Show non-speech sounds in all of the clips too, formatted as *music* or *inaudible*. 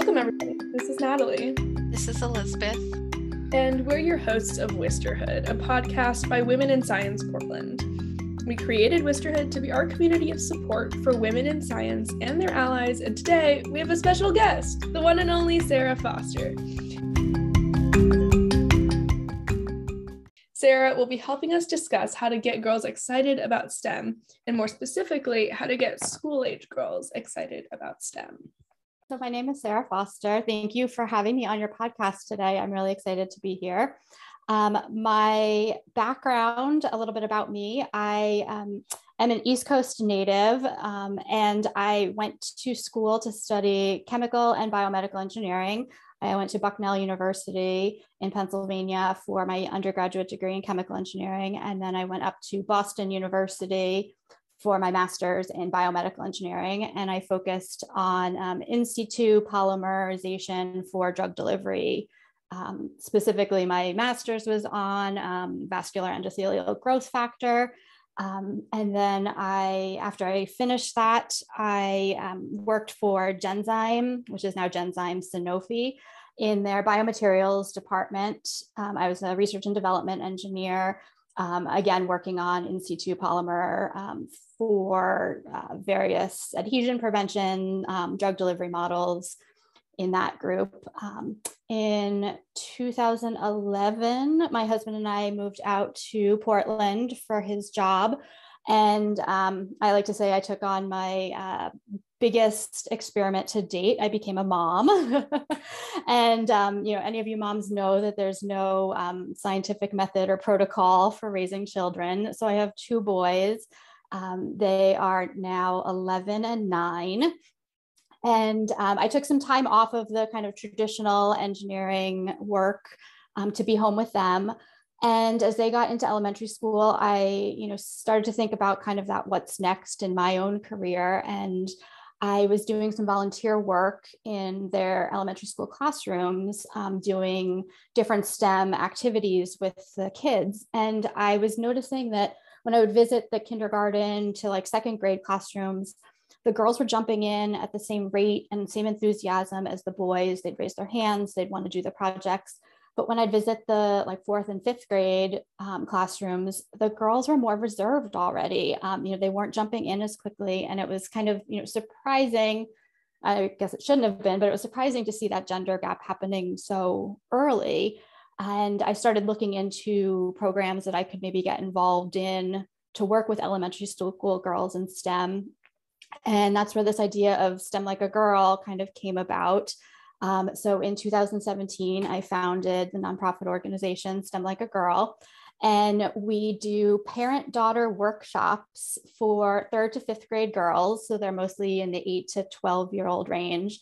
Welcome, everybody. This is Natalie. This is Elizabeth. And we're your hosts of Wisterhood, a podcast by Women in Science Portland. We created Wisterhood to be our community of support for women in science and their allies. And today we have a special guest, the one and only Sarah Foster. Sarah will be helping us discuss how to get girls excited about STEM, and more specifically, how to get school age girls excited about STEM. So, my name is Sarah Foster. Thank you for having me on your podcast today. I'm really excited to be here. Um, my background, a little bit about me. I um, am an East Coast native, um, and I went to school to study chemical and biomedical engineering. I went to Bucknell University in Pennsylvania for my undergraduate degree in chemical engineering. And then I went up to Boston University for my master's in biomedical engineering. And I focused on um, in situ polymerization for drug delivery. Um, specifically, my master's was on um, vascular endothelial growth factor. Um, and then I, after I finished that, I um, worked for Genzyme, which is now Genzyme Sanofi, in their biomaterials department. Um, I was a research and development engineer, um, again, working on in situ polymer um, for uh, various adhesion prevention, um, drug delivery models in that group. Um, in 2011, my husband and I moved out to Portland for his job. And um, I like to say I took on my uh, biggest experiment to date. I became a mom. *laughs* and, um, you know, any of you moms know that there's no um, scientific method or protocol for raising children. So I have two boys. Um, they are now 11 and nine. And um, I took some time off of the kind of traditional engineering work um, to be home with them. And as they got into elementary school, I, you know, started to think about kind of that what's next in my own career. And I was doing some volunteer work in their elementary school classrooms, um, doing different STEM activities with the kids. And I was noticing that when I would visit the kindergarten to like second grade classrooms, the girls were jumping in at the same rate and same enthusiasm as the boys. They'd raise their hands, they'd want to do the projects. But when I'd visit the like fourth and fifth grade um, classrooms, the girls were more reserved already. Um, you know, they weren't jumping in as quickly, and it was kind of you know surprising. I guess it shouldn't have been, but it was surprising to see that gender gap happening so early. And I started looking into programs that I could maybe get involved in to work with elementary school girls in STEM. And that's where this idea of STEM like a girl kind of came about. Um, so in 2017, I founded the nonprofit organization STEM Like a Girl. And we do parent daughter workshops for third to fifth grade girls. So they're mostly in the eight to 12 year old range.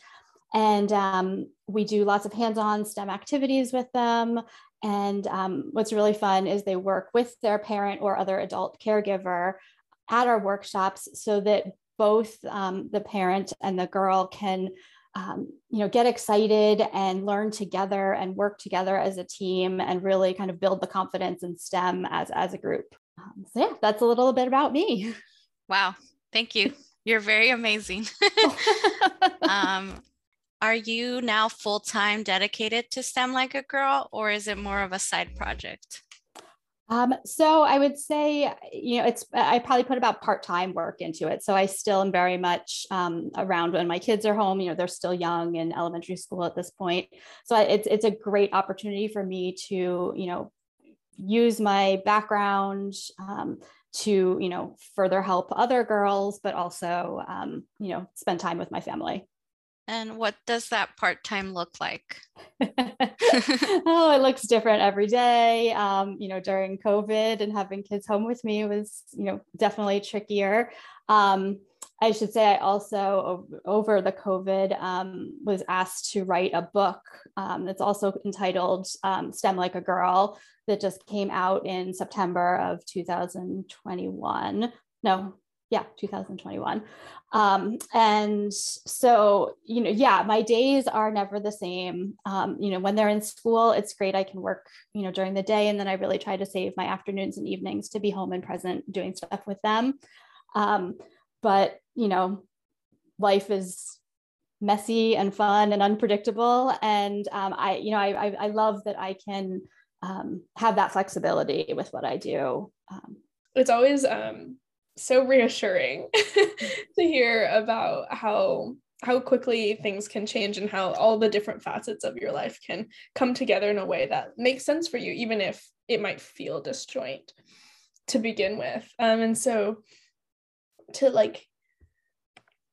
And um, we do lots of hands on STEM activities with them. And um, what's really fun is they work with their parent or other adult caregiver at our workshops so that both um, the parent and the girl can um, you know, get excited and learn together and work together as a team and really kind of build the confidence in STEM as, as a group. Um, so yeah, that's a little bit about me. Wow. Thank you. You're very amazing. *laughs* um, are you now full-time dedicated to STEM like a girl or is it more of a side project? Um, so I would say, you know, it's I probably put about part-time work into it. So I still am very much um, around when my kids are home. You know, they're still young in elementary school at this point. So it's it's a great opportunity for me to, you know, use my background um, to, you know, further help other girls, but also, um, you know, spend time with my family. And what does that part time look like? *laughs* oh, it looks different every day. Um, you know, during COVID and having kids home with me was, you know, definitely trickier. Um, I should say I also over the COVID um, was asked to write a book um, that's also entitled um, STEM Like a Girl that just came out in September of 2021. No, yeah 2021 um, and so you know yeah my days are never the same um, you know when they're in school it's great i can work you know during the day and then i really try to save my afternoons and evenings to be home and present doing stuff with them um, but you know life is messy and fun and unpredictable. And um, I, you know, I, I, I, love that I can um, have that flexibility with what I do. Um, it's always um, so reassuring *laughs* to hear about how how quickly things can change and how all the different facets of your life can come together in a way that makes sense for you, even if it might feel disjoint to begin with. Um, and so to like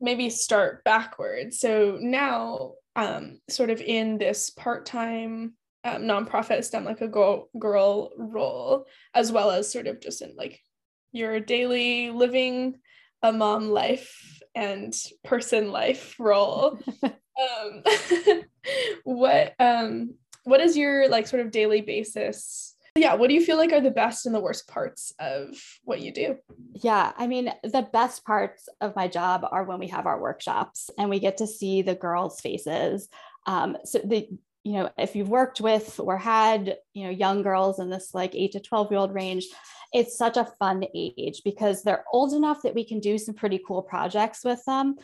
maybe start backwards. So now, um, sort of in this part time um, nonprofit STEM like a girl, girl role, as well as sort of just in like your daily living a mom life and person life role. *laughs* um, *laughs* what um, what is your like sort of daily basis? Yeah what do you feel like are the best and the worst parts of what you do? Yeah i mean the best parts of my job are when we have our workshops and we get to see the girls faces. Um, so the you know if you've worked with or had you know young girls in this like 8 to 12 year old range it's such a fun age because they're old enough that we can do some pretty cool projects with them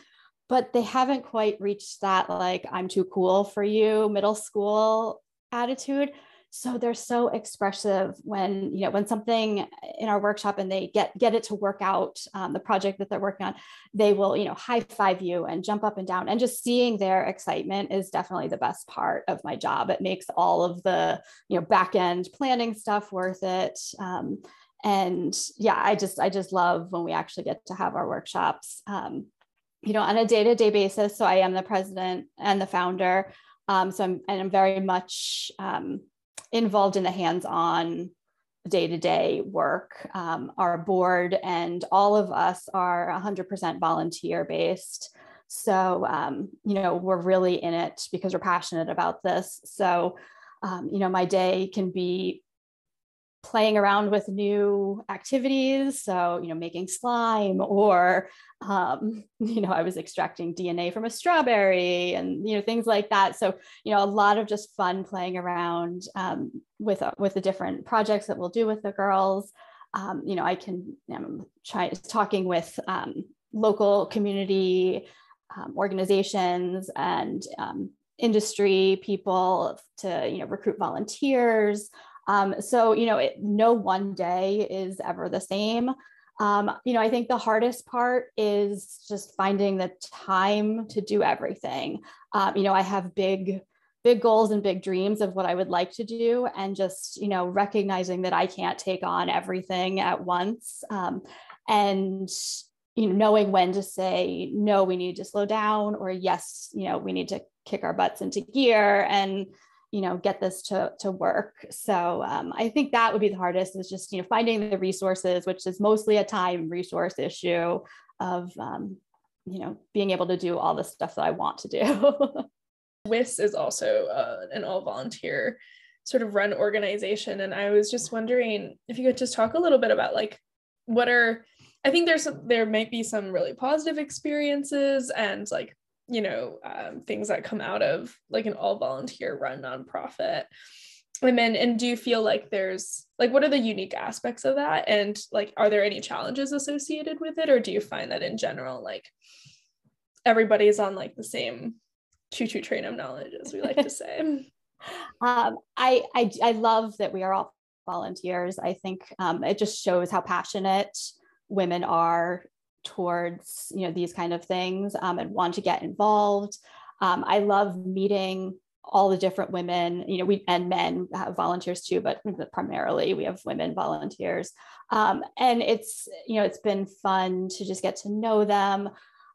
but they haven't quite reached that like i'm too cool for you middle school attitude so they're so expressive when you know when something in our workshop and they get get it to work out um, the project that they're working on they will you know high five you and jump up and down. And just seeing their excitement is definitely the best part of my job. It makes all of the you know back end planning stuff worth it. Um, and yeah i just i just love when we actually get to have our workshops um, you know on a day-to-day basis. So i am the president and the founder. Um, so I'm, and I'm very much um, involved in the hands-on day-to-day work. Um, our board and all of us are 100% volunteer based. So, um, you know, we're really in it because we're passionate about this. So, um, you know, my day can be playing around with new activities. So you know making slime or um, *laughs* you know i was extracting dna from a strawberry and you know things like that. So you know a lot of just fun playing around um, with uh, with the different projects that we'll do with the girls. Um, you know i can i'm try, talking with um, local community um, organizations and um, industry people to you know recruit volunteers um, so, you know, it, no one day is ever the same. Um, you know, I think the hardest part is just finding the time to do everything. Um, you know, I have big, big goals and big dreams of what I would like to do, and just, you know, recognizing that I can't take on everything at once. Um, and, you know, knowing when to say, no, we need to slow down, or yes, you know, we need to kick our butts into gear and you know get this to to work. So um, i think that would be the hardest is just you know finding the resources which is mostly a time resource issue of um, you know being able to do all the stuff that i want to do. *laughs* WIS is also uh, an all volunteer sort of run organization. And i was just wondering if you could just talk a little bit about like what are i think there's some there might be some really positive experiences and like you know um, things that come out of like an all volunteer run nonprofit. Then and do you feel like there's like what are the unique aspects of that? And like are there any challenges associated with it? Or do you find that in general like everybody's on like the same choo choo train of knowledge as we like to say? *laughs* Um, I, I i love that we are all volunteers. I think um, it just shows how passionate women are towards you know these kind of things um, and want to get involved. Um, I love meeting all the different women, you know, we and men have volunteers too, but primarily we have women volunteers. Um, and it's, you know, it's been fun to just get to know them.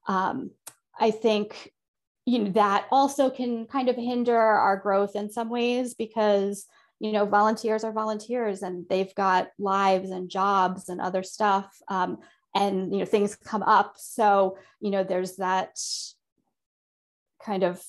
Um, I think, you know, that also can kind of hinder our growth in some ways because, you know, volunteers are volunteers and they've got lives and jobs and other stuff. Um, and you know things come up. So you know there's that kind of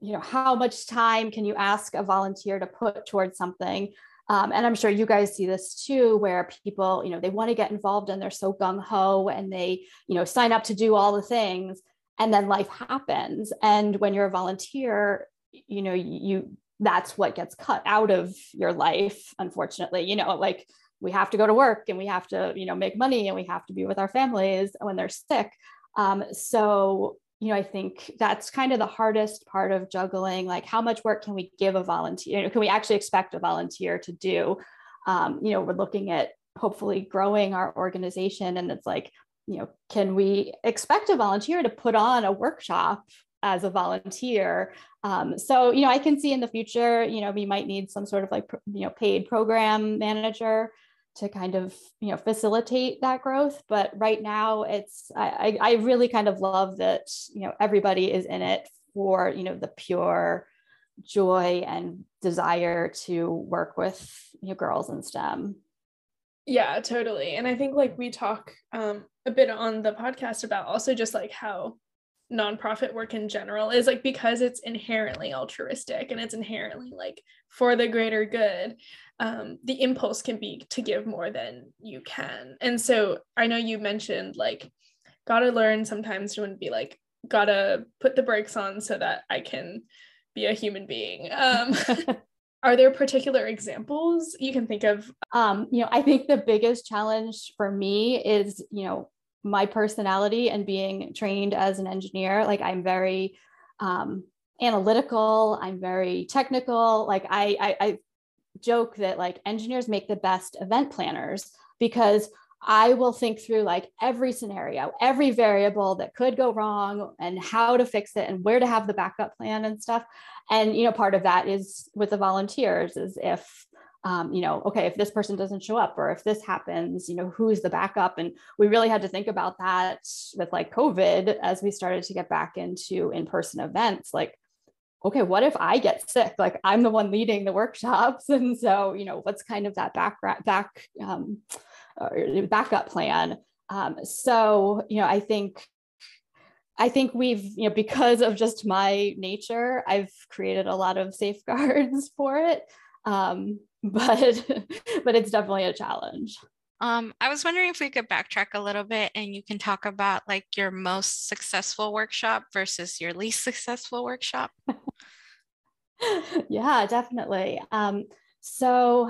you know how much time can you ask a volunteer to put towards something? Um, and i'm sure you guys see this too where people you know they want to get involved and they're so gung-ho and they you know sign up to do all the things and then life happens. And when you're a volunteer you know you that's what gets cut out of your life unfortunately you know like we have to go to work and we have to you know make money and we have to be with our families when they're sick um, so you know, I think that's kind of the hardest part of juggling. Like, how much work can we give a volunteer? Can we actually expect a volunteer to do? Um, you know, we're looking at hopefully growing our organization, and it's like, you know, can we expect a volunteer to put on a workshop as a volunteer? Um, so, you know, I can see in the future, you know, we might need some sort of like, you know, paid program manager to kind of you know facilitate that growth. But right now it's I, I really kind of love that you know everybody is in it for you know the pure joy and desire to work with you know girls in stem. Yeah totally. And i think like we talk um, a bit on the podcast about also just like how nonprofit work in general is like because it's inherently altruistic and it's inherently like for the greater good um, the impulse can be to give more than you can. And so I know you mentioned like, gotta learn sometimes to be like, gotta put the brakes on so that I can be a human being. Um, *laughs* *laughs* are there particular examples you can think of? Um, you know, I think the biggest challenge for me is, you know, my personality and being trained as an engineer. Like I'm very um, analytical. I'm very technical. Like I, I, I joke that like engineers make the best event planners because I will think through like every scenario, every variable that could go wrong and how to fix it and where to have the backup plan and stuff. And, you know, part of that is with the volunteers is if, um, you know, okay, if this person doesn't show up or if this happens, you know, who's the backup? And we really had to think about that with like COVID as we started to get back into in person events. Like, okay, what if I get sick? Like I'm the one leading the workshops. *laughs* And so, you know, what's kind of that back, back, um, backup plan? Um, so, you know, I think, I think we've, you know, because of just my nature, I've created a lot of safeguards *laughs* for it. Um, *laughs* but, but it's definitely a challenge. Um, I was wondering if we could backtrack a little bit and you can talk about like your most successful workshop versus your least successful workshop. *laughs* yeah, definitely. Um, so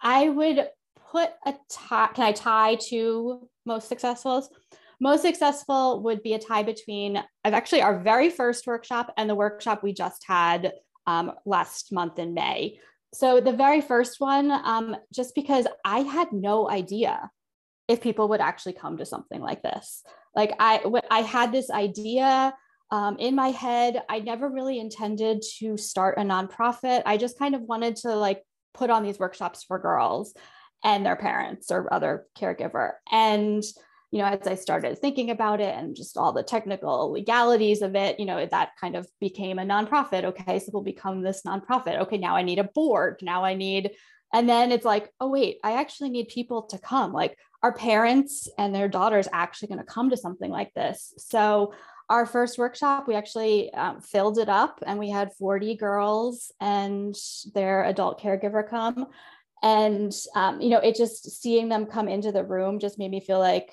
I would put a tie, can I tie to most successful? Most successful would be a tie between I've actually our very first workshop and the workshop we just had um, last month in May. So the very first one, um, just because I had no idea if people would actually come to something like this. Like I, I had this idea um, in my head. I never really intended to start a nonprofit. I just kind of wanted to like put on these workshops for girls and their parents or other caregiver. And you know, as I started thinking about it and just all the technical legalities of it, you know, that kind of became a nonprofit. Okay, so we'll become this nonprofit. Okay, now I need a board. Now I need, and then it's like, oh, wait, I actually need people to come. Like, our parents and their daughters actually going to come to something like this? So, our first workshop, we actually um, filled it up and we had 40 girls and their adult caregiver come. And, um, you know, it just seeing them come into the room just made me feel like,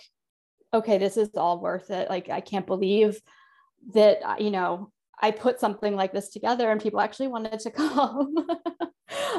okay, this is all worth it. Like, I can't believe that, uh, you know, I put something like this together and people actually wanted to *laughs* come.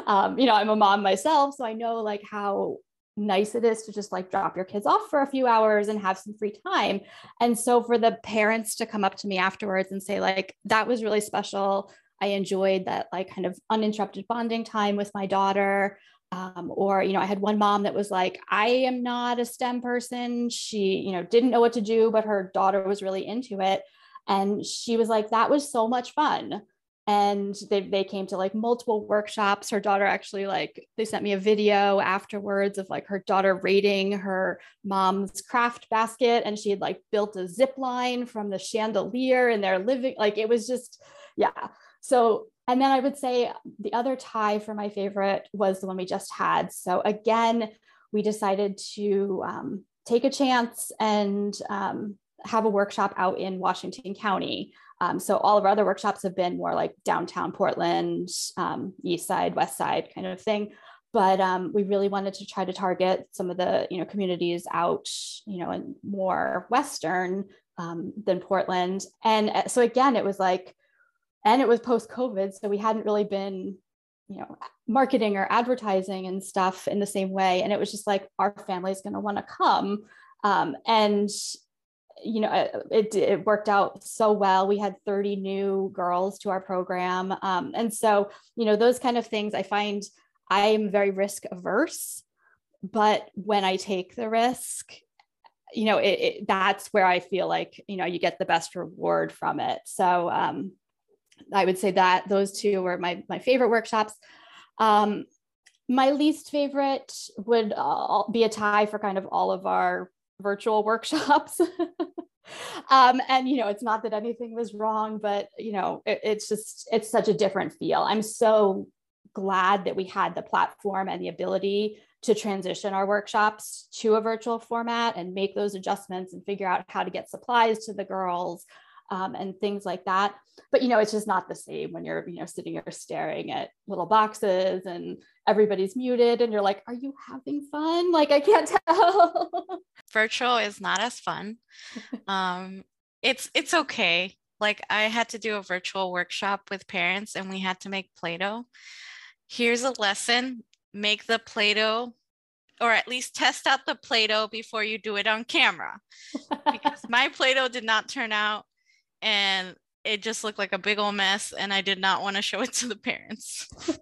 um, you know, I'm a mom myself, so I know like how nice it is to just like drop your kids off for a few hours and have some free time. And so for the parents to come up to me afterwards and say, like, that was really special. I enjoyed that, like, kind of uninterrupted bonding time with my daughter. Um, or you know i had one mom that was like i am not a stem person. She you know didn't know what to do but her daughter was really into it. And she was like that was so much fun. And they, they came to like multiple workshops. Her daughter actually like they sent me a video afterwards of like her daughter raiding her mom's craft basket. And she had like built a zip line from the chandelier in their living like it was just yeah. So and then I would say the other tie for my favorite was the one we just had. So again, we decided to um, take a chance and um, have a workshop out in Washington County. Um, so all of our other workshops have been more like downtown Portland, um, east side, west side kind of thing. But um, we really wanted to try to target some of the you know communities out, you know, and more western um, than Portland. And uh, so again, it was like and it was post covid so we hadn't really been you know marketing or advertising and stuff in the same way and it was just like our family is going to want to come um, and you know, it, it worked out so well. We had 30 new girls to our program. Um, and so, you know, those kind of things I find I am very risk averse, but when I take the risk, you know, it, it, that's where I feel like, you know, you get the best reward from it. So um, I would say that those two were my, my favorite workshops. Um, my least favorite would uh, be a tie for kind of all of our virtual *laughs* workshops. *laughs* um, and you know, it's not that anything was wrong, but you know, it, it's just it's such a different feel. I'm so glad that we had the platform and the ability to transition our workshops to a virtual format and make those adjustments and figure out how to get supplies to the girls um, and things like that. But you know, it's just not the same when you're you know sitting here staring at little boxes and everybody's muted and you're like, "Are you having fun?" *laughs* Like I can't *laughs* tell. Virtual is not as fun. *laughs* Um, it's it's okay. Like I had to do a virtual workshop with parents and we had to make Play-Doh. Here's a lesson: make the Play-Doh or at least test out the Play-Doh before you do it on camera. because my Play-Doh did not turn out and it just looked like a big old mess and I did not want to show it to the parents. *laughs*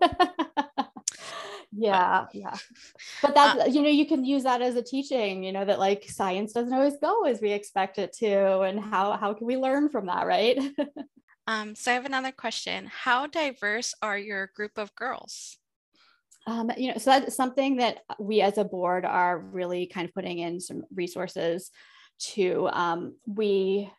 yeah, but, yeah. But that's uh, you know, you can use that as a teaching, you know, that like science doesn't always go as we expect it to and how how can we learn from that, right? *laughs* um, so I have another question. How diverse are your group of girls? Um, you know, so that's something that we as a board are really kind of putting in some resources to. Um, we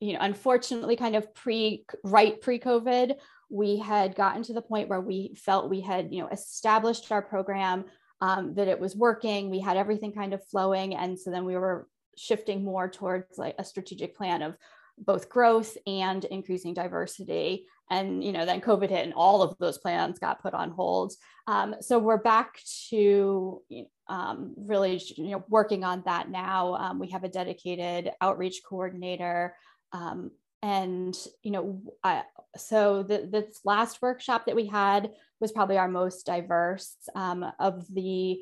you know, unfortunately, kind of pre right pre COVID, we had gotten to the point where we felt we had, you know, established our program, um, that it was working, we had everything kind of flowing, and so then we were shifting more towards like a strategic plan of both growth and increasing diversity. And you know, then COVID hit, and all of those plans got put on hold. Um, so we're back to um, really, you know, working on that now. Um, we have a dedicated outreach coordinator. Um, and you know, I, so the, this last workshop that we had was probably our most diverse um, of the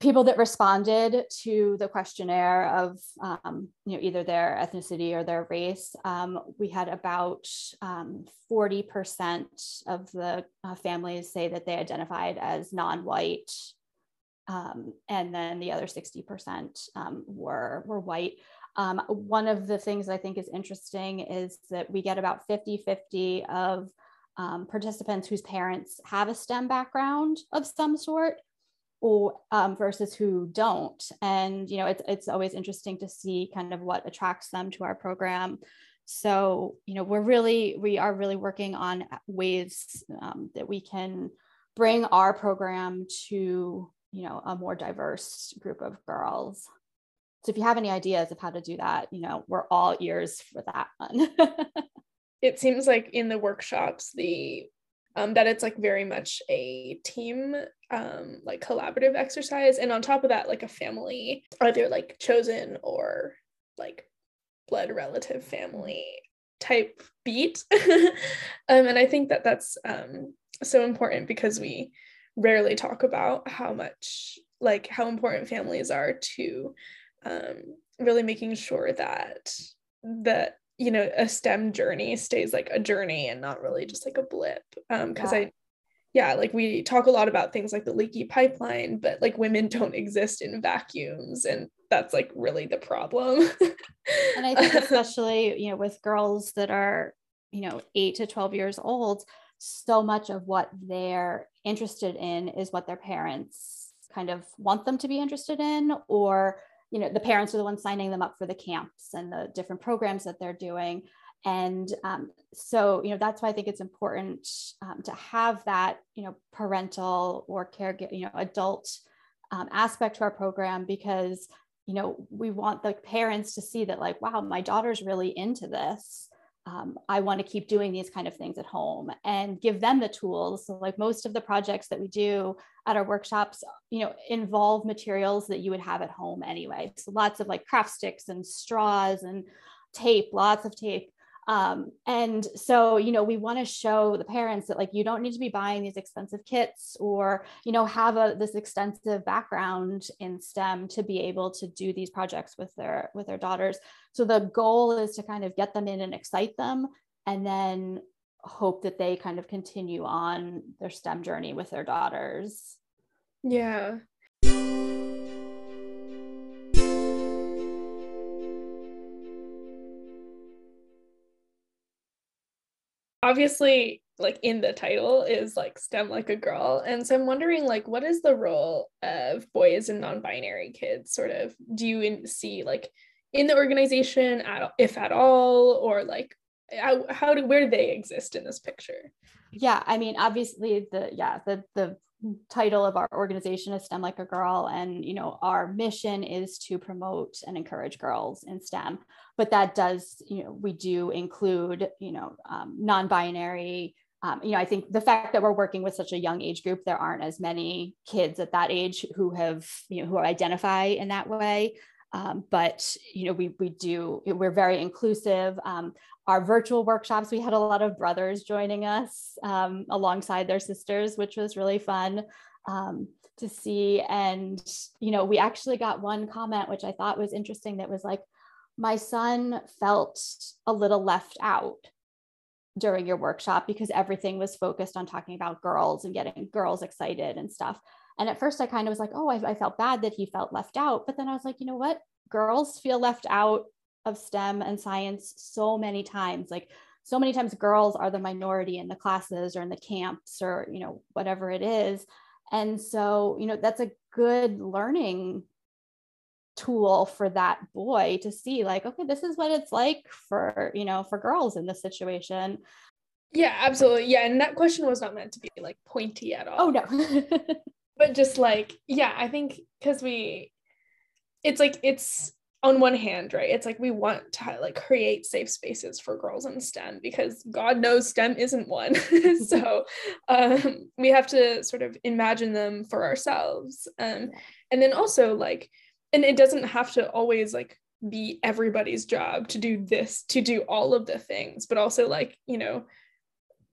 people that responded to the questionnaire of um, you know either their ethnicity or their race. Um, we had about 40% um, of the uh, families say that they identified as non-white. Um, and then the other 60% um, were were white um, one of the things I think is interesting is that we get about 50 50 of um, participants whose parents have a STEM background of some sort. Or, um, versus who don't, and you know it's it's always interesting to see kind of what attracts them to our program. So you know we're really we are really working on ways um, that we can bring our program to you know a more diverse group of girls. So if you have any ideas of how to do that, you know, we're all ears for that one. *laughs* it seems like in the workshops, the um, that it's like very much a team um, like collaborative exercise and on top of that like a family either like chosen or like blood relative family type beat *laughs* um, and i think that that's um, so important because we rarely talk about how much like how important families are to um, really making sure that that you know a STEM journey stays like a journey and not really just like a blip. Because um, yeah. I yeah, like we talk a lot about things like the leaky pipeline, but like women *laughs* don't exist in vacuums, and that's like really the problem. and I think *laughs* especially you know with girls that are you know eight to twelve years old, so much of what they're interested in is what their parents kind of want them to be interested in, or you know the parents are the ones signing them up for the camps and the different programs that they're doing. And um, so you know that's why i think it's important um, to have that you know parental or caregiver you know adult um, aspect to our program because you know we want the parents to see that like wow my daughter's really into this um, I want to keep doing these kind of things at home and give them the tools. So, like most of the projects that we do at our workshops, you know, involve materials that you would have at home anyway. So, lots of like craft sticks and straws and tape, lots of tape. Um, and so, you know, we want to show the parents that like you don't need to be buying these expensive kits or, you know, have a this extensive background in STEM to be able to do these projects with their with their daughters. So the goal is to kind of get them in and excite them and then hope that they kind of continue on their STEM journey with their daughters. Yeah. Obviously like in the title is like STEM like a girl. And so I'm wondering like what is the role of boys and non-binary kids sort of do you in, see like in the organization at, if at all or like how, how do where do they exist in this picture? Yeah, I mean obviously the yeah, the the title of our organization is STEM like a girl. And you know our mission is to promote and encourage girls in STEM. But that does you know we do include you know um, non-binary. Um, you know I think the fact that we're working with such a young age group there aren't as many kids at that age who have you know who identify in that way um, but you know we we do we're very inclusive. Um, our virtual workshops we had a lot of brothers joining us um, alongside their sisters which was really fun um, to see. And you know we actually got one comment which i thought was interesting that was like my son felt a little left out during your workshop because everything was focused on talking about girls and getting girls excited and stuff and at first, I kind of was like, oh, I, I felt bad that he felt left out. But then I was like, you know what? Girls feel left out of STEM and science so many times. Like, so many times girls are the minority in the classes or in the camps or you know whatever it is and so you know that's a good learning tool for that boy to see like okay this is what it's like for you know for girls in this situation yeah absolutely yeah and that question was not meant to be like pointy at oh, all oh no *laughs* but just like yeah i think because we it's like it's on one hand right? It's like we want to like create safe spaces for girls in stem because god knows stem isn't one. *laughs* So um, we have to sort of imagine them for ourselves. Um, and then also like and it doesn't have to always like be everybody's job to do this to do all of the things but also like you know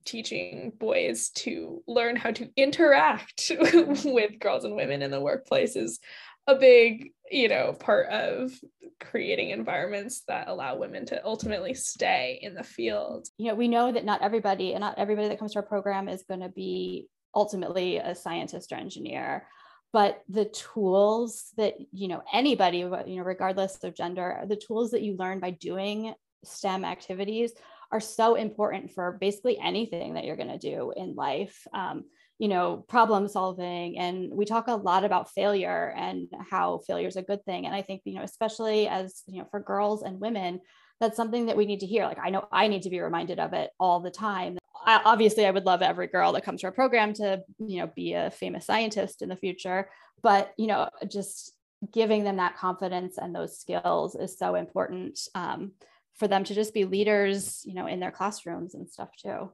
teaching boys to learn how to interact *laughs* with girls and women in the workplace is a big you know part of creating environments that allow women to ultimately stay in the field. You know we know that not everybody and not everybody that comes to our program is going to be ultimately a scientist or engineer but the tools that you know anybody you know regardless of gender the tools that you learn by doing stem activities are so important for basically anything that you're going to do in life. Um, you know, problem solving. And we talk a lot about failure and how failure is a good thing. And I think, you know, especially as, you know, for girls and women, that's something that we need to hear. Like, I know I need to be reminded of it all the time. I, obviously, I would love every girl that comes to our program to, you know, be a famous scientist in the future. But, you know, just giving them that confidence and those skills is so important. Um, for them to just be leaders, you know, in their classrooms and stuff too.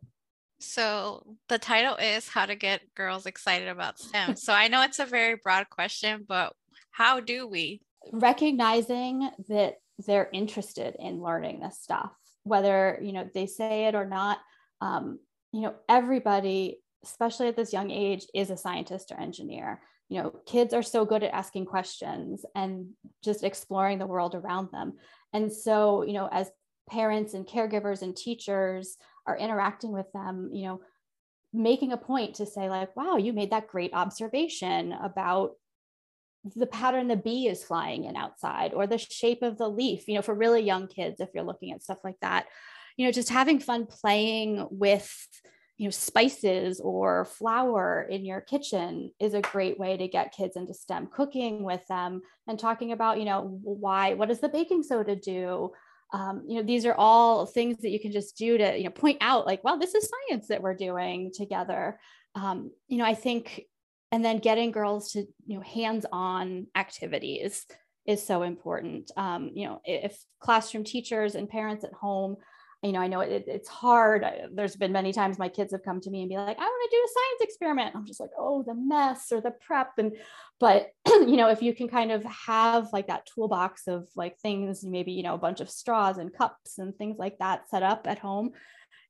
So the title is How to Get Girls Excited About STEM. so I know it's a very broad question, but how do we? Recognizing that they're interested in learning this stuff, whether, you know, they say it or not. Um, you know, everybody, especially at this young age, is a scientist or engineer. You know, kids are so good at asking questions and just exploring the world around them. And so, you know, as parents and caregivers and teachers are interacting with them, you know, making a point to say, like, wow, you made that great observation about the pattern the bee is flying in outside or the shape of the leaf, you know, for really young kids, if you're looking at stuff like that, you know, just having fun playing with you know spices or flour in your kitchen is a great way to get kids into stem cooking with them and talking about you know why what does the baking soda do? Um, you know these are all things that you can just do to you know point out like well this is science that we're doing together. Um, you know i think and then getting girls to you know hands-on activities is so important. Um, you know if classroom teachers and parents at home you know, I know it, it's hard. There's been many times my kids have come to me and be like, I want to do a science experiment. I'm just like, oh, the mess or the prep. And, but, *clears throat* you know, if you can kind of have like that toolbox of like things, maybe, you know, a bunch of straws and cups and things like that set up at home,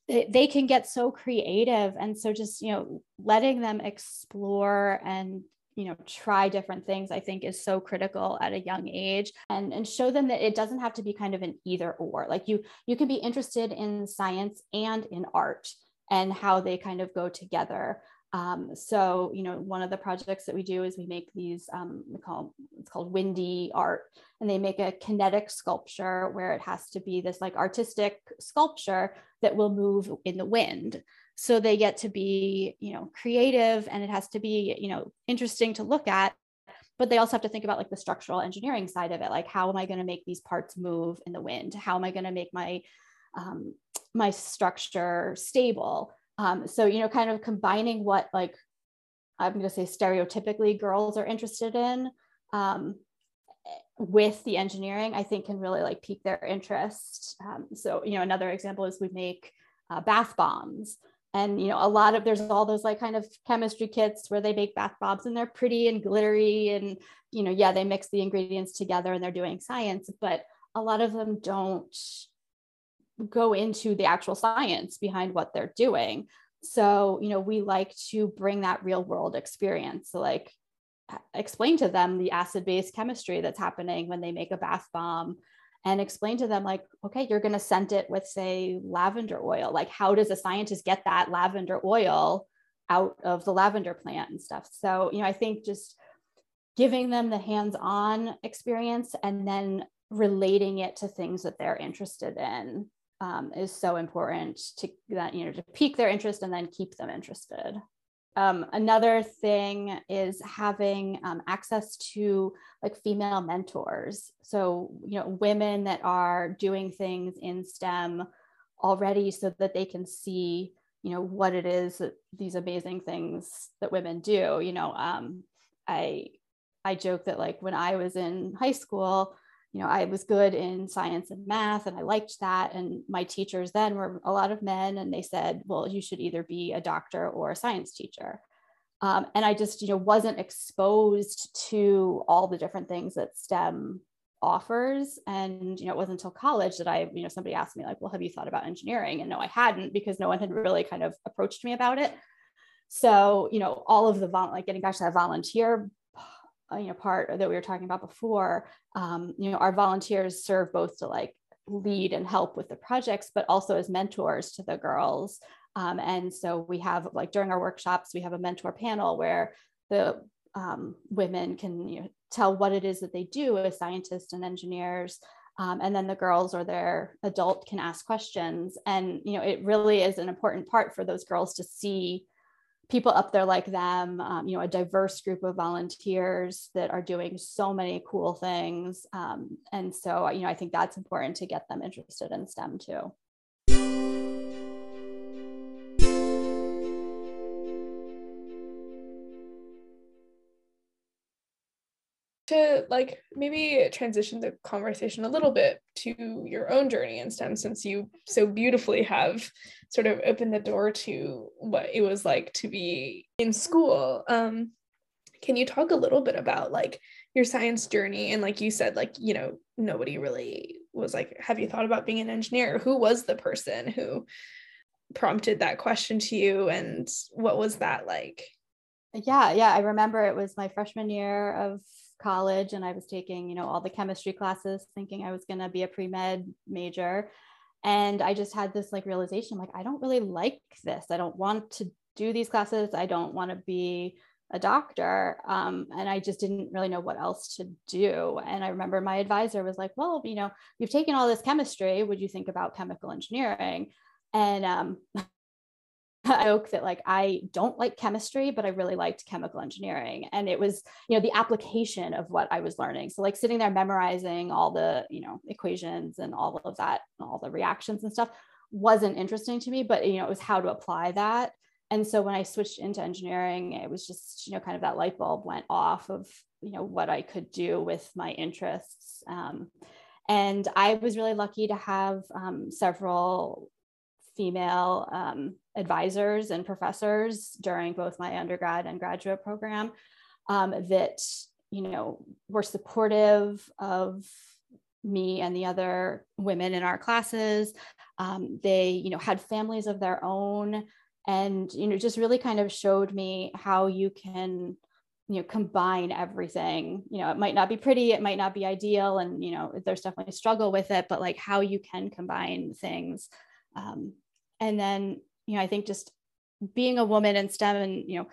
they can get so creative. And so just, you know, letting them explore and you know try different things i think is so critical at a young age and and show them that it doesn't have to be kind of an either or like you you can be interested in science and in art and how they kind of go together. Um, so you know one of the projects that we do is we make these um, we call it's called windy art and they make a kinetic sculpture where it has to be this like artistic sculpture that will move in the wind so they get to be you know creative and it has to be you know interesting to look at. But they also have to think about like the structural engineering side of it like how am i going to make these parts move in the wind? How am i going to make my um, my structure stable? Um, so you know kind of combining what like i'm going to say stereotypically girls are interested in um, with the engineering i think can really like pique their interest. Um, so you know another example is we make uh, bath bombs and you know a lot of there's all those like kind of chemistry kits where they make bath bombs and they're pretty and glittery and you know yeah they mix the ingredients together and they're doing science but a lot of them don't go into the actual science behind what they're doing. So you know we like to bring that real world experience so like explain to them the acid base chemistry that's happening when they make a bath bomb and explain to them like okay you're going to scent it with say lavender oil. Like how does a scientist get that lavender oil out of the lavender plant and stuff? So you know i think just giving them the hands-on experience and then relating it to things that they're interested in um, is so important to that you know to pique their interest and then keep them interested um, another thing is having um, access to like female mentors. So, you know, women that are doing things in STEM already so that they can see, you know, what it is that these amazing things that women do. You know, um, I, I joke that like when I was in high school, you know, I was good in science and math and I liked that. And my teachers then were a lot of men and they said, well, you should either be a doctor or a science teacher. Um, and I just, you know, wasn't exposed to all the different things that STEM offers. And, you know, it wasn't until college that I, you know, somebody asked me like, well, have you thought about engineering? And no, I hadn't because no one had really kind of approached me about it. So, you know, all of the, like getting back to that volunteer you know part that we were talking about before um, you know our volunteers serve both to like lead and help with the projects but also as mentors to the girls. Um, and so we have like during our workshops we have a mentor panel where the um, women can you know, tell what it is that they do as scientists and engineers. Um, and then the girls or their adult can ask questions. And you know it really is an important part for those girls to see people up there like them, um, you know, a diverse group of volunteers that are doing so many cool things. Um, and so, you know, I think that's important to get them interested in STEM too. To like maybe transition the conversation a little bit to your own journey in STEM since you so beautifully have sort of opened the door to what it was like to be in school. Um, can you talk a little bit about like your science journey? And like you said like you know nobody really was like have you thought about being an engineer? Who was the person who prompted that question to you? And what was that like? Yeah yeah i remember it was my freshman year of college and I was taking, you know, all the chemistry classes thinking I was going to be a pre-med major. And I just had this like realization like I don't really like this. I don't want to do these classes. I don't want to be a doctor. Um, and I just didn't really know what else to do. And I remember my advisor was like, well, you know, you've taken all this chemistry. Would you think about chemical engineering? And um, *laughs* *laughs* I joke that like I don't like chemistry, but I really liked chemical engineering. And it was, you know, the application of what I was learning. So like sitting there memorizing all the, you know, equations and all of that, all the reactions and stuff wasn't interesting to me, but you know, it was how to apply that. And so when I switched into engineering, it was just, you know, kind of that light bulb went off of, you know, what I could do with my interests. Um, and I was really lucky to have um, several female um, advisors and professors during both my undergrad and graduate program um, that you know were supportive of me and the other women in our classes. Um, they you know had families of their own and you know just really kind of showed me how you can you know combine everything. You know it might not be pretty it might not be ideal and you know there's definitely a struggle with it but like how you can combine things. Um, and then you know i think just being a woman in stem and you know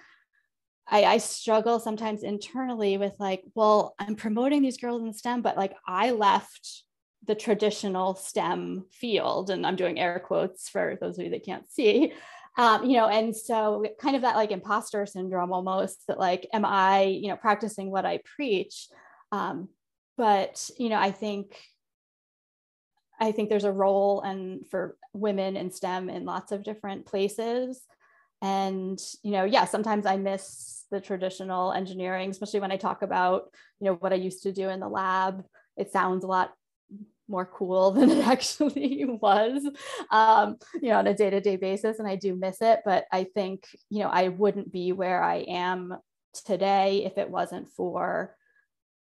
I, I struggle sometimes internally with like well i'm promoting these girls in stem but like i left the traditional stem field and i'm doing air quotes for those of you that can't see. Um, you know and so kind of that like imposter syndrome almost that like am i you know practicing what i preach? Um, but you know i think i think there's a role and for women in stem in lots of different places. And you know yeah sometimes i miss the traditional engineering especially when i talk about you know what i used to do in the lab. It sounds a lot more cool *laughs* than it actually was um, you know on a day-to-day basis and i do miss it. But i think you know i wouldn't be where i am today if it wasn't for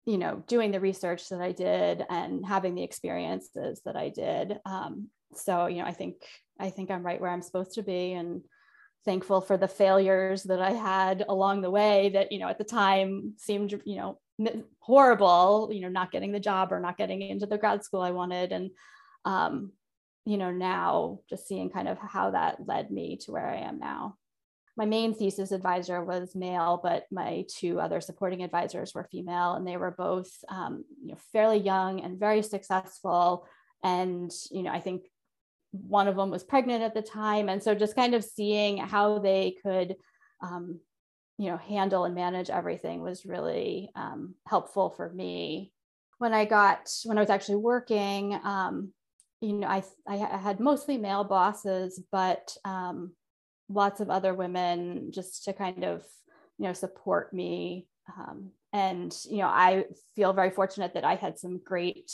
you know doing the research that i did and having the experiences that i did um, so you know i think i think i'm right where i'm supposed to be and thankful for the failures that i had along the way that you know at the time seemed you know horrible, you know, not getting the job or not getting into the grad school I wanted. And, um, you know, now just seeing kind of how that led me to where I am now. My main thesis advisor was male, but my two other supporting advisors were female, and they were both, um, you know, fairly young and very successful. And, you know, I think one of them was pregnant at the time. And so just kind of seeing how they could um, you know handle and manage everything was really um, helpful for me when i got when i was actually working um, you know I, I had mostly male bosses but um, lots of other women just to kind of you know support me. Um, and you know i feel very fortunate that i had some great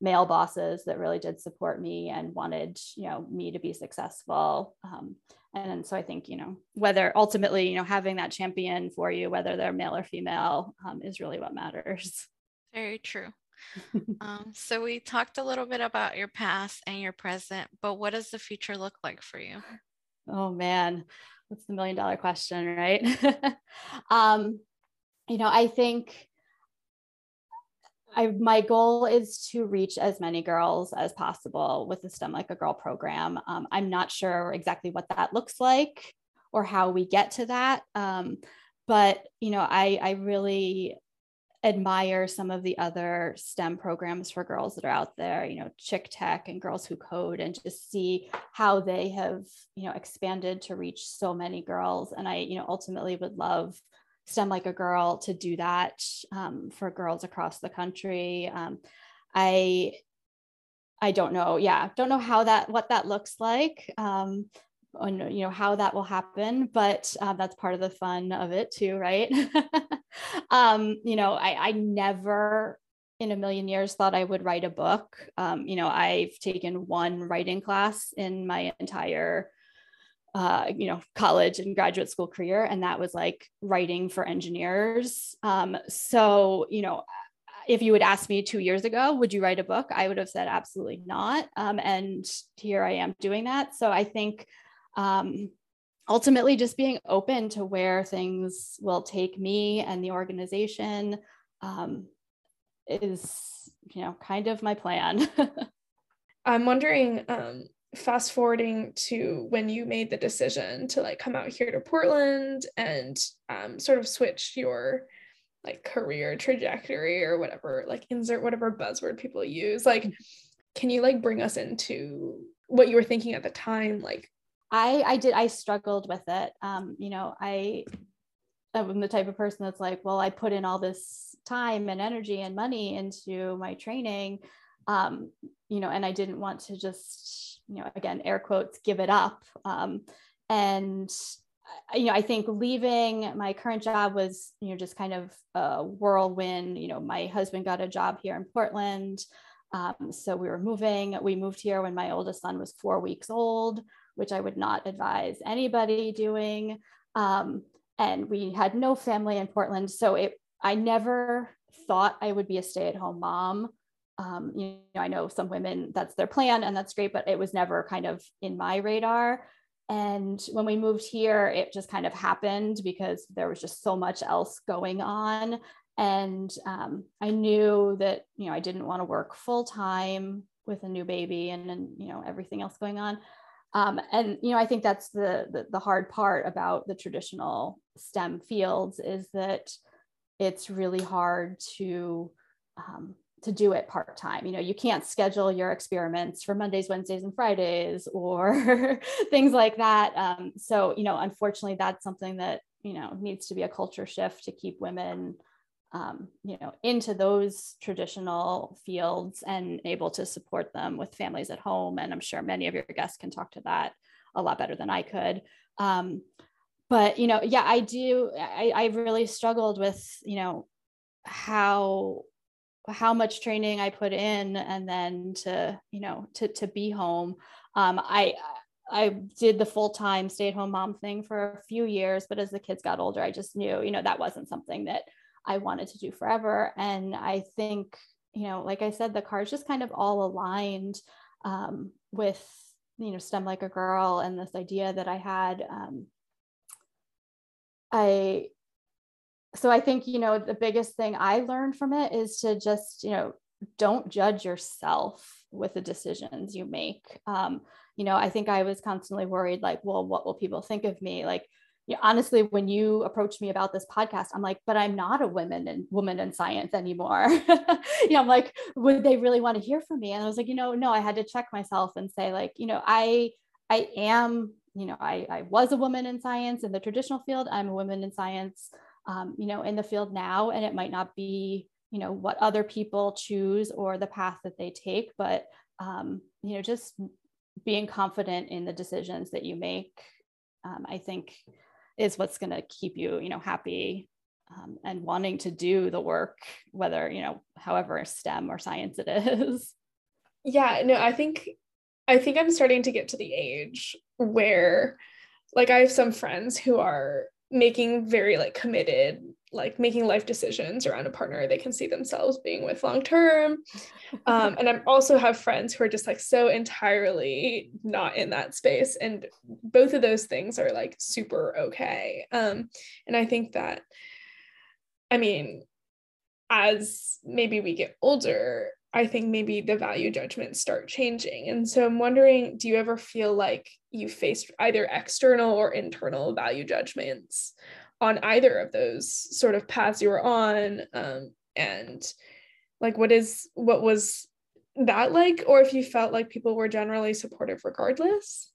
male bosses that really did support me and wanted you know me to be successful. Um, and so i think you know whether ultimately you know having that champion for you whether they're male or female um, is really what matters. *laughs* Very true. Um, so we talked a little bit about your past and your present but what does the future look like for you oh man that's the million dollar question right *laughs* um, you know i think I, my goal is to reach as many girls as possible with the STEM Like a Girl program. Um, I'm not sure exactly what that looks like or how we get to that. Um, but, you know, I, I really admire some of the other STEM programs for girls that are out there, you know, ChickTech and Girls Who Code, and just see how they have, you know, expanded to reach so many girls. And I, you know, ultimately would love STEM like a girl to do that um, for girls across the country. Um, I I don't know. Yeah, don't know how that what that looks like. Um, and you know how that will happen, but uh, that's part of the fun of it too, right? *laughs* *laughs* um, you know, I, I never in a million years thought I would write a book. Um, you know, I've taken one writing class in my entire uh, you know, college and graduate school career, and that was like writing for engineers. Um, so, you know, if you would ask me two years ago, would you write a book? I would have said absolutely not. Um, and here I am doing that. So I think um, ultimately just being open to where things will take me and the organization um, is, you know, kind of my plan. *laughs* I'm wondering, um, fast forwarding to when you made the decision to like come out here to Portland and um, sort of switch your like career trajectory or whatever, like insert whatever buzzword people use. Like, can you like bring us into what you were thinking at the time? Like, I I did I struggled with it. Um, you know, I I'm the type of person that's like, well, I put in all this time and energy and money into my training, um, you know, and I didn't want to just you know, again, air quotes, give it up. Um, and you know, I think leaving my current job was, you know, just kind of a whirlwind. You know, my husband got a job here in Portland. Um, so we were moving. We moved here when my oldest son was four weeks old, which I would not advise anybody doing. Um, and we had no family in Portland. So it, I never thought I would be a stay at home mom. Um, you know, I know some women that's their plan and that's great, but it was never kind of in my radar. And when we moved here, it just kind of happened because there was just so much else going on. And um, I knew that, you know, I didn't want to work full time with a new baby and, and, you know, everything else going on. Um, and, you know, I think that's the, the, the hard part about the traditional STEM fields is that it's really hard to, um, to do it part time. You know, you can't schedule your experiments for Mondays, Wednesdays, and Fridays or *laughs* things like that. Um, so, you know, unfortunately, that's something that, you know, needs to be a culture shift to keep women um, you know, into those traditional fields and able to support them with families at home. And I'm sure many of your guests can talk to that a lot better than I could. Um, but you know, yeah, I do. I, I really struggled with you know how how much training I put in, and then to you know to to be home. Um, I I did the full time stay at home mom thing for a few years, but as the kids got older, I just knew you know that wasn't something that I wanted to do forever. And I think, you know, like I said, the cards just kind of all aligned um, with, you know, STEM like a girl and this idea that I had. Um, I, so I think, you know, the biggest thing I learned from it is to just, you know, don't judge yourself with the decisions you make. Um, you know, I think I was constantly worried, like, well, what will people think of me? Like, you know, honestly, when you approached me about this podcast, I'm like, but I'm not a woman and woman in science anymore. *laughs* you know, I'm like, would they really want to hear from me? And I was like, you know, no, I had to check myself and say, like, you know, I I am, you know, I, I was a woman in science in the traditional field. I'm a woman in science, um, you know, in the field now, and it might not be, you know, what other people choose or the path that they take, but um, you know, just being confident in the decisions that you make. Um, I think is what's going to keep you you know happy um, and wanting to do the work whether you know however stem or science it *laughs* is. Yeah no i think i think i'm starting to get to the age where like i have some friends who are making very like committed like making life decisions around a partner they can see themselves being with long term. Um, and i also have friends who are just like so entirely not in that space and both of those things are like super okay. Um, and i think that i mean as maybe we get older I think maybe the value judgments start changing. And so I'm wondering do you ever feel like you faced either external or internal value judgments on either of those sort of paths you were on? Um, and like, what is what was that like? Or if you felt like people were generally supportive regardless?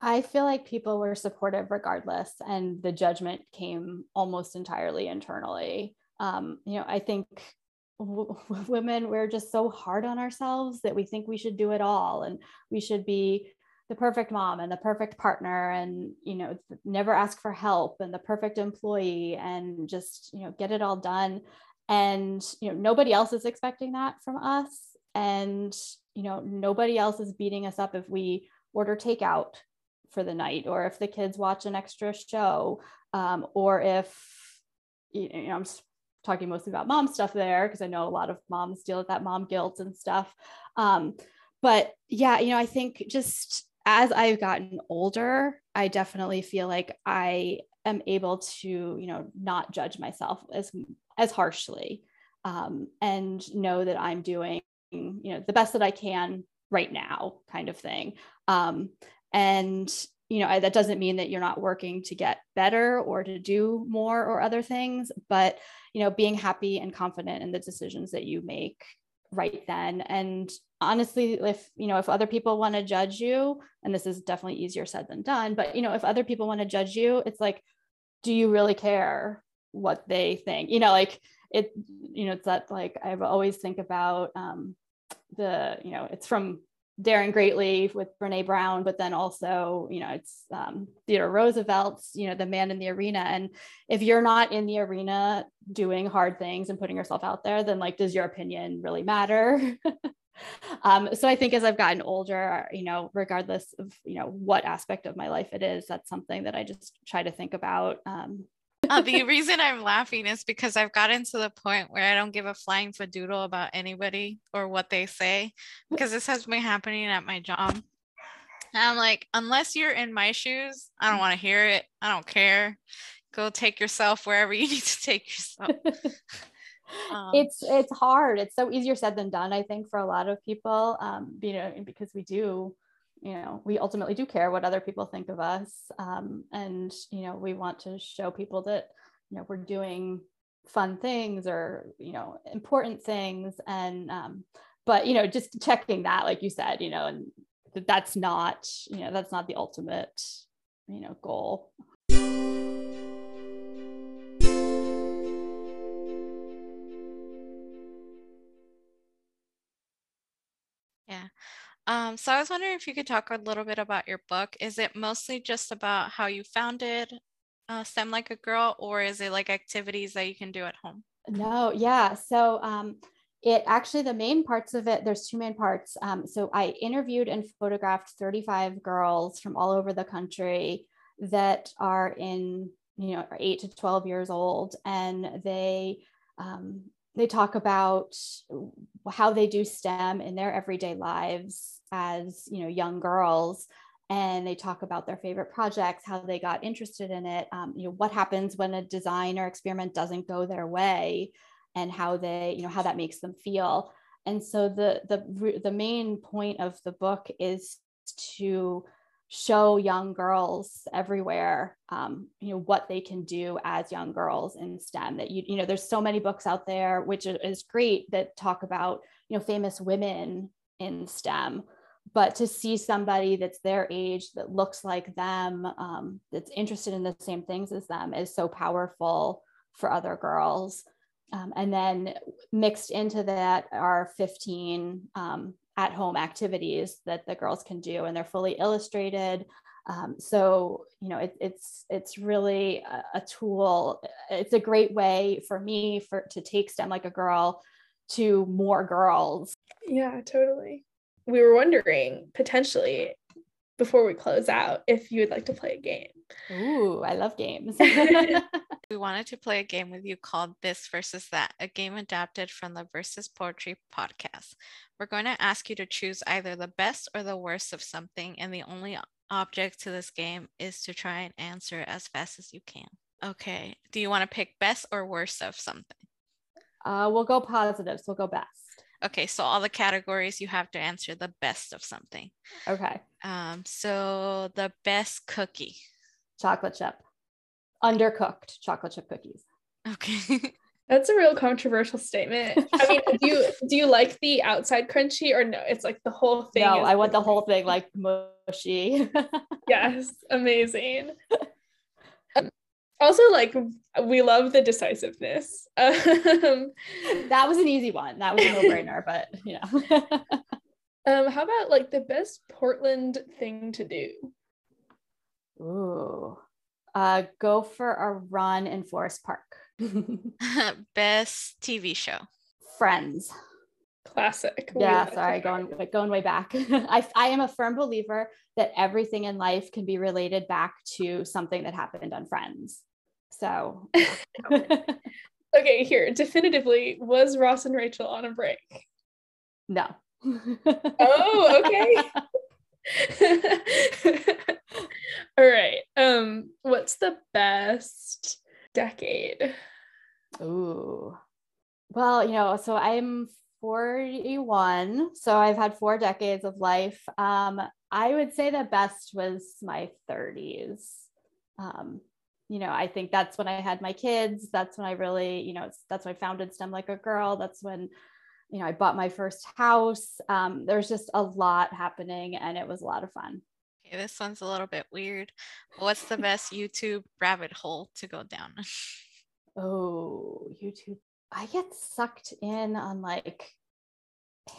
I feel like people were supportive regardless, and the judgment came almost entirely internally. Um, you know, I think w- women we're just so hard on ourselves that we think we should do it all and we should be the perfect mom and the perfect partner and you know never ask for help and the perfect employee and just you know get it all done and you know nobody else is expecting that from us and you know nobody else is beating us up if we order takeout for the night or if the kids watch an extra show um, or if you know i'm talking mostly about mom stuff there because I know a lot of moms deal with that mom guilt and stuff. Um, but yeah, you know, I think just as I've gotten older, I definitely feel like I am able to, you know, not judge myself as as harshly um, and know that I'm doing, you know, the best that I can right now, kind of thing. Um, and you know, I, that doesn't mean that you're not working to get better or to do more or other things, but you know, being happy and confident in the decisions that you make right then. And honestly, if you know, if other people want to judge you, and this is definitely easier said than done, but you know, if other people want to judge you, it's like, do you really care what they think? You know, like it, you know, it's that like I always think about um, the, you know, it's from Daring Greatly with Brene Brown, but then also, you know, it's um, Theodore Roosevelt's, you know, the man in the arena. And if you're not in the arena doing hard things and putting yourself out there, then like, does your opinion really matter? *laughs* um, so I think as I've gotten older, you know, regardless of, you know, what aspect of my life it is, that's something that I just try to think about. Um, uh, the reason I'm laughing is because I've gotten to the point where I don't give a flying fadoodle about anybody or what they say because this has been happening at my job. And I'm like, unless you're in my shoes, I don't want to hear it. I don't care. Go take yourself wherever you need to take yourself. *laughs* um, it's it's hard. It's so easier said than done, I think, for a lot of people. Um, you know, because we do you know we ultimately do care what other people think of us um, and you know we want to show people that you know we're doing fun things or you know important things and um, but you know just checking that like you said you know and that's not you know that's not the ultimate you know goal Um, so I was wondering if you could talk a little bit about your book. Is it mostly just about how you founded uh, STEM Like a Girl, or is it like activities that you can do at home? No, yeah. So um, it actually, the main parts of it, there's two main parts. Um, so I interviewed and photographed 35 girls from all over the country that are in, you know, eight to 12 years old, and they um, they talk about how they do STEM in their everyday lives as you know young girls and they talk about their favorite projects how they got interested in it um, you know what happens when a design or experiment doesn't go their way and how they you know how that makes them feel. And so the the the main point of the book is to show young girls everywhere um, you know what they can do as young girls in stem that you you know there's so many books out there which is great that talk about you know famous women in stem. But to see somebody that's their age that looks like them um, that's interested in the same things as them is so powerful for other girls. Um, and then mixed into that are 15 um, at home activities that the girls can do and they're fully illustrated. Um, so you know it, it's it's really a, a, tool it's a great way for me for to take stem like a girl to more girls. Yeah totally. We were wondering potentially before we close out if you would like to play a game. Ooh, I love games. *laughs* *laughs* we wanted to play a game with you called This versus That, a game adapted from the Versus Poetry podcast. We're going to ask you to choose either the best or the worst of something, and the only object to this game is to try and answer as fast as you can. Okay. Do you want to pick best or worst of something? Uh, we'll go positives. We'll go best. Okay, so all the categories you have to answer the best of something. Okay. Um, so the best cookie chocolate chip, undercooked chocolate chip cookies. Okay. That's a real controversial statement. I mean, do you do you like the outside crunchy or no? It's like the whole thing. No, I want the whole thing like mushy. *laughs* yes, amazing. Um, also, like we love the decisiveness. Um, that was an easy one. That was a no-brainer, but you know. *laughs* um, how about like the best Portland thing to do? Ooh. Uh, go for a run in Forest Park. *laughs* *laughs* Best TV show. Friends. Classic. Yeah, sorry, going going way back. *laughs* I I am a firm believer that everything in life can be related back to something that happened on Friends. So okay, here definitively was Ross and Rachel on a break. No. oh, okay. *laughs* All right. Um, what's the best decade? Ooh. Well, you know, so I'm 41, so I've had four decades of life. Um, I would say the best was my 30s. Um, you know, I think that's when I had my kids. That's when I really, you know, that's when I founded STEM Like a Girl. That's when, you know, I bought my first house. Um, there's just a lot happening and it was a lot of fun. Okay, this one's a little bit weird. What's the best YouTube rabbit hole to go down? *laughs* oh, YouTube. I get sucked in on like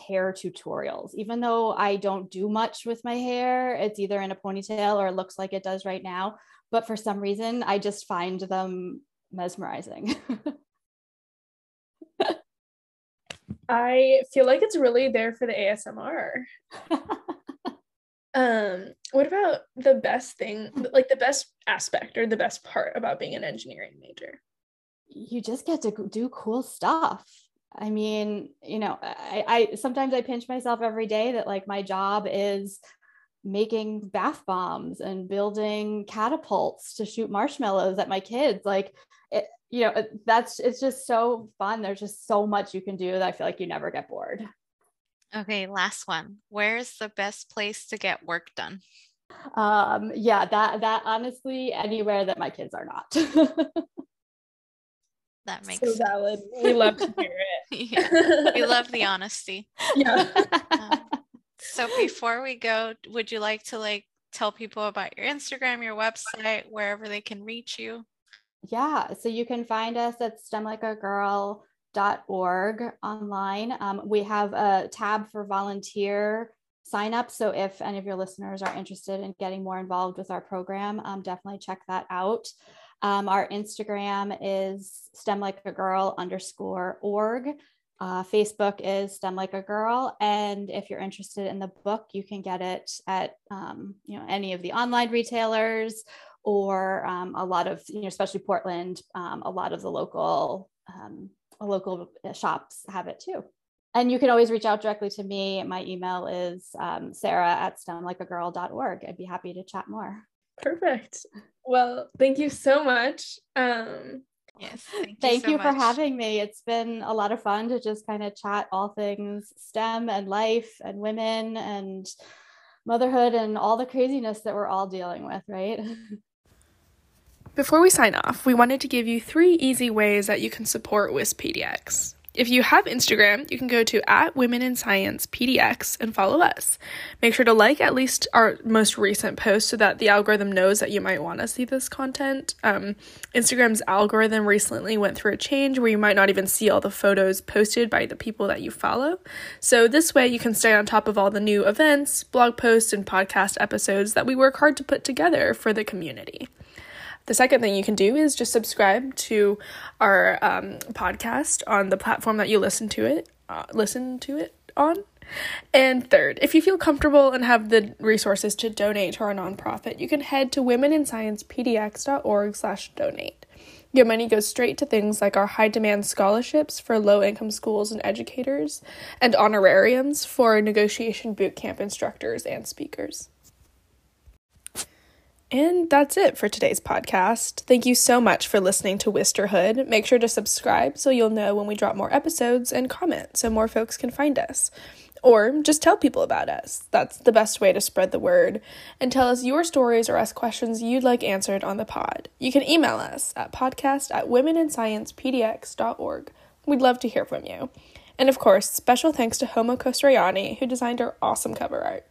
hair tutorials. Even though I don't do much with my hair, it's either in a ponytail or it looks like it does right now. But for some reason, I just find them mesmerizing. *laughs* I feel like it's really there for the ASMR. *laughs* um, what about the best thing, like the best aspect or the best part about being an engineering major? You just get to do cool stuff. I mean, you know, I, I sometimes I pinch myself every day that like my job is making bath bombs and building catapults to shoot marshmallows at my kids. Like it, you know, that's it's just so fun. There's just so much you can do that I feel like you never get bored. Okay, last one. Where's the best place to get work done? Um, yeah, that that honestly anywhere that my kids are not. *laughs* that makes so valid. We love to hear it. *laughs* yeah, we love the honesty. Yeah. Um, so before we go, would you like to like tell people about your Instagram, your website, wherever they can reach you? Yeah, so you can find us at stemlikeagirl.org online. Um, we have a tab for volunteer sign up. So if any of your listeners are interested in getting more involved with our program, um, definitely check that out. Um, our Instagram is stem like a girl underscore org. Uh, Facebook is STEM Like a Girl, and if you're interested in the book, you can get it at um, you know any of the online retailers or um, a lot of you know especially Portland, um, a lot of the local um, local shops have it too. And you can always reach out directly to me. My email is um, sarah at stemlikeagirl.org. I'd be happy to chat more. Perfect. Well, thank you so much. Um, Yes. *laughs* Thank you, thank so you for having me. It's been a lot of fun to just kind of chat all things STEM and life and women and motherhood and all the craziness that we're all dealing with, right? *laughs* Before we sign off, we wanted to give you three easy ways that you can support WISP PDX. If you have Instagram, you can go to at Women in Science PDX and follow us. Make sure to like at least our most recent post so that the algorithm knows that you might want to see this content. Um, Instagram's algorithm recently went through a change where you might not even see all the photos posted by the people that you follow. So this way you can stay on top of all the new events, blog posts, and podcast episodes that we work hard to put together for the community. The second thing you can do is just subscribe to our um, podcast on the platform that you listen to it, uh, listen to it on. And third, if you feel comfortable and have the resources to donate to our nonprofit, you can head to womeninsciencepdx.org slash donate. Your money goes straight to things like our high demand scholarships for low income schools and educators, and honorariums for negotiation bootcamp instructors and speakers. And that's it for today's podcast. Thank you so much for listening to Wisterhood. Make sure to subscribe so you'll know when we drop more episodes and comment so more folks can find us. Or just tell people about us. That's the best way to spread the word. And tell us your stories or ask questions you'd like answered on the pod. You can email us at podcast at womeninsciencepdx.org. We'd love to hear from you. And of course, special thanks to Homo Kostrayani, who designed our awesome cover art.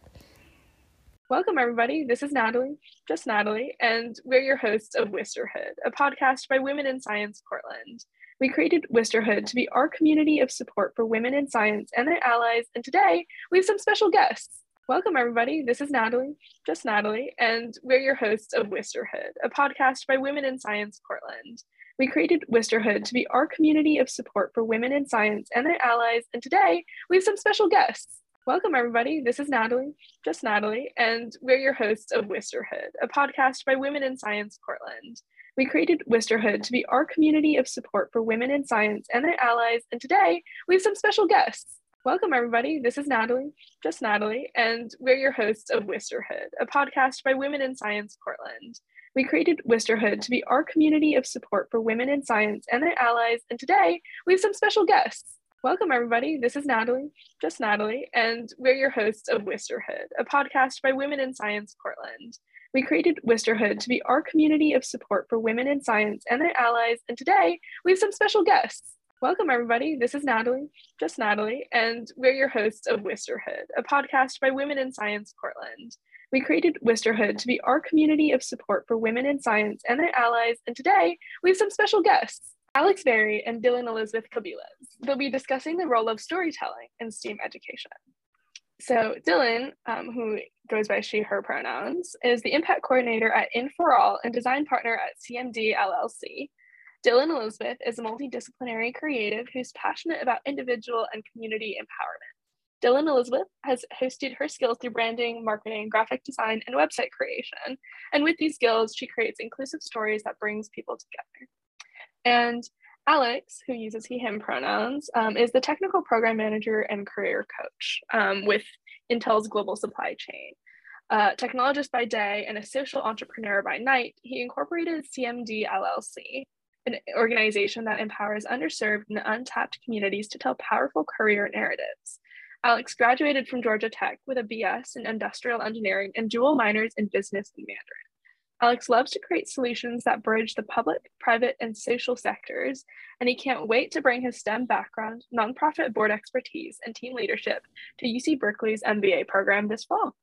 Welcome, everybody. This is Natalie, just Natalie, and we're your hosts of Wisterhood, a podcast by Women in Science Portland. We created Wisterhood to be our community of support for women in science and their allies, and today we have some special guests. Welcome, everybody. This is Natalie, just Natalie, and we're your hosts of Wisterhood, a podcast by Women in Science Portland. We created Wisterhood to be our community of support for women in science and their allies, and today we have some special guests. Welcome, everybody. This is Natalie, just Natalie, and we're your hosts of Wisterhood, a podcast by Women in Science Portland. We created Wisterhood to be our community of support for women in science and their allies, and today we have some special guests. Welcome, everybody. This is Natalie, just Natalie, and we're your hosts of Wisterhood, a podcast by Women in Science Portland. We created Wisterhood to be our community of support for women in science and their allies, and today we have some special guests. Welcome, everybody. This is Natalie, just Natalie, and we're your hosts of Wisterhood, a podcast by Women in Science Portland. We created Wisterhood to be our community of support for women in science and their allies, and today we have some special guests. Welcome, everybody. This is Natalie, just Natalie, and we're your hosts of Wisterhood, a podcast by Women in Science Portland. We created Wisterhood to be our community of support for women in science and their allies, and today we have some special guests. Alex Berry and Dylan Elizabeth Kabilas. They'll be discussing the role of storytelling in STEAM education. So Dylan, um, who goes by she, her pronouns, is the impact coordinator at In4All and design partner at CMD LLC. Dylan Elizabeth is a multidisciplinary creative who's passionate about individual and community empowerment. Dylan Elizabeth has hosted her skills through branding, marketing, graphic design, and website creation. And with these skills, she creates inclusive stories that brings people together. And Alex, who uses he, him pronouns, um, is the technical program manager and career coach um, with Intel's global supply chain. Uh, technologist by day and a social entrepreneur by night, he incorporated CMD LLC, an organization that empowers underserved and untapped communities to tell powerful career narratives. Alex graduated from Georgia Tech with a BS in industrial engineering and dual minors in business and Mandarin. Alex loves to create solutions that bridge the public, private, and social sectors, and he can't wait to bring his STEM background, nonprofit board expertise, and team leadership to UC Berkeley's MBA program this fall.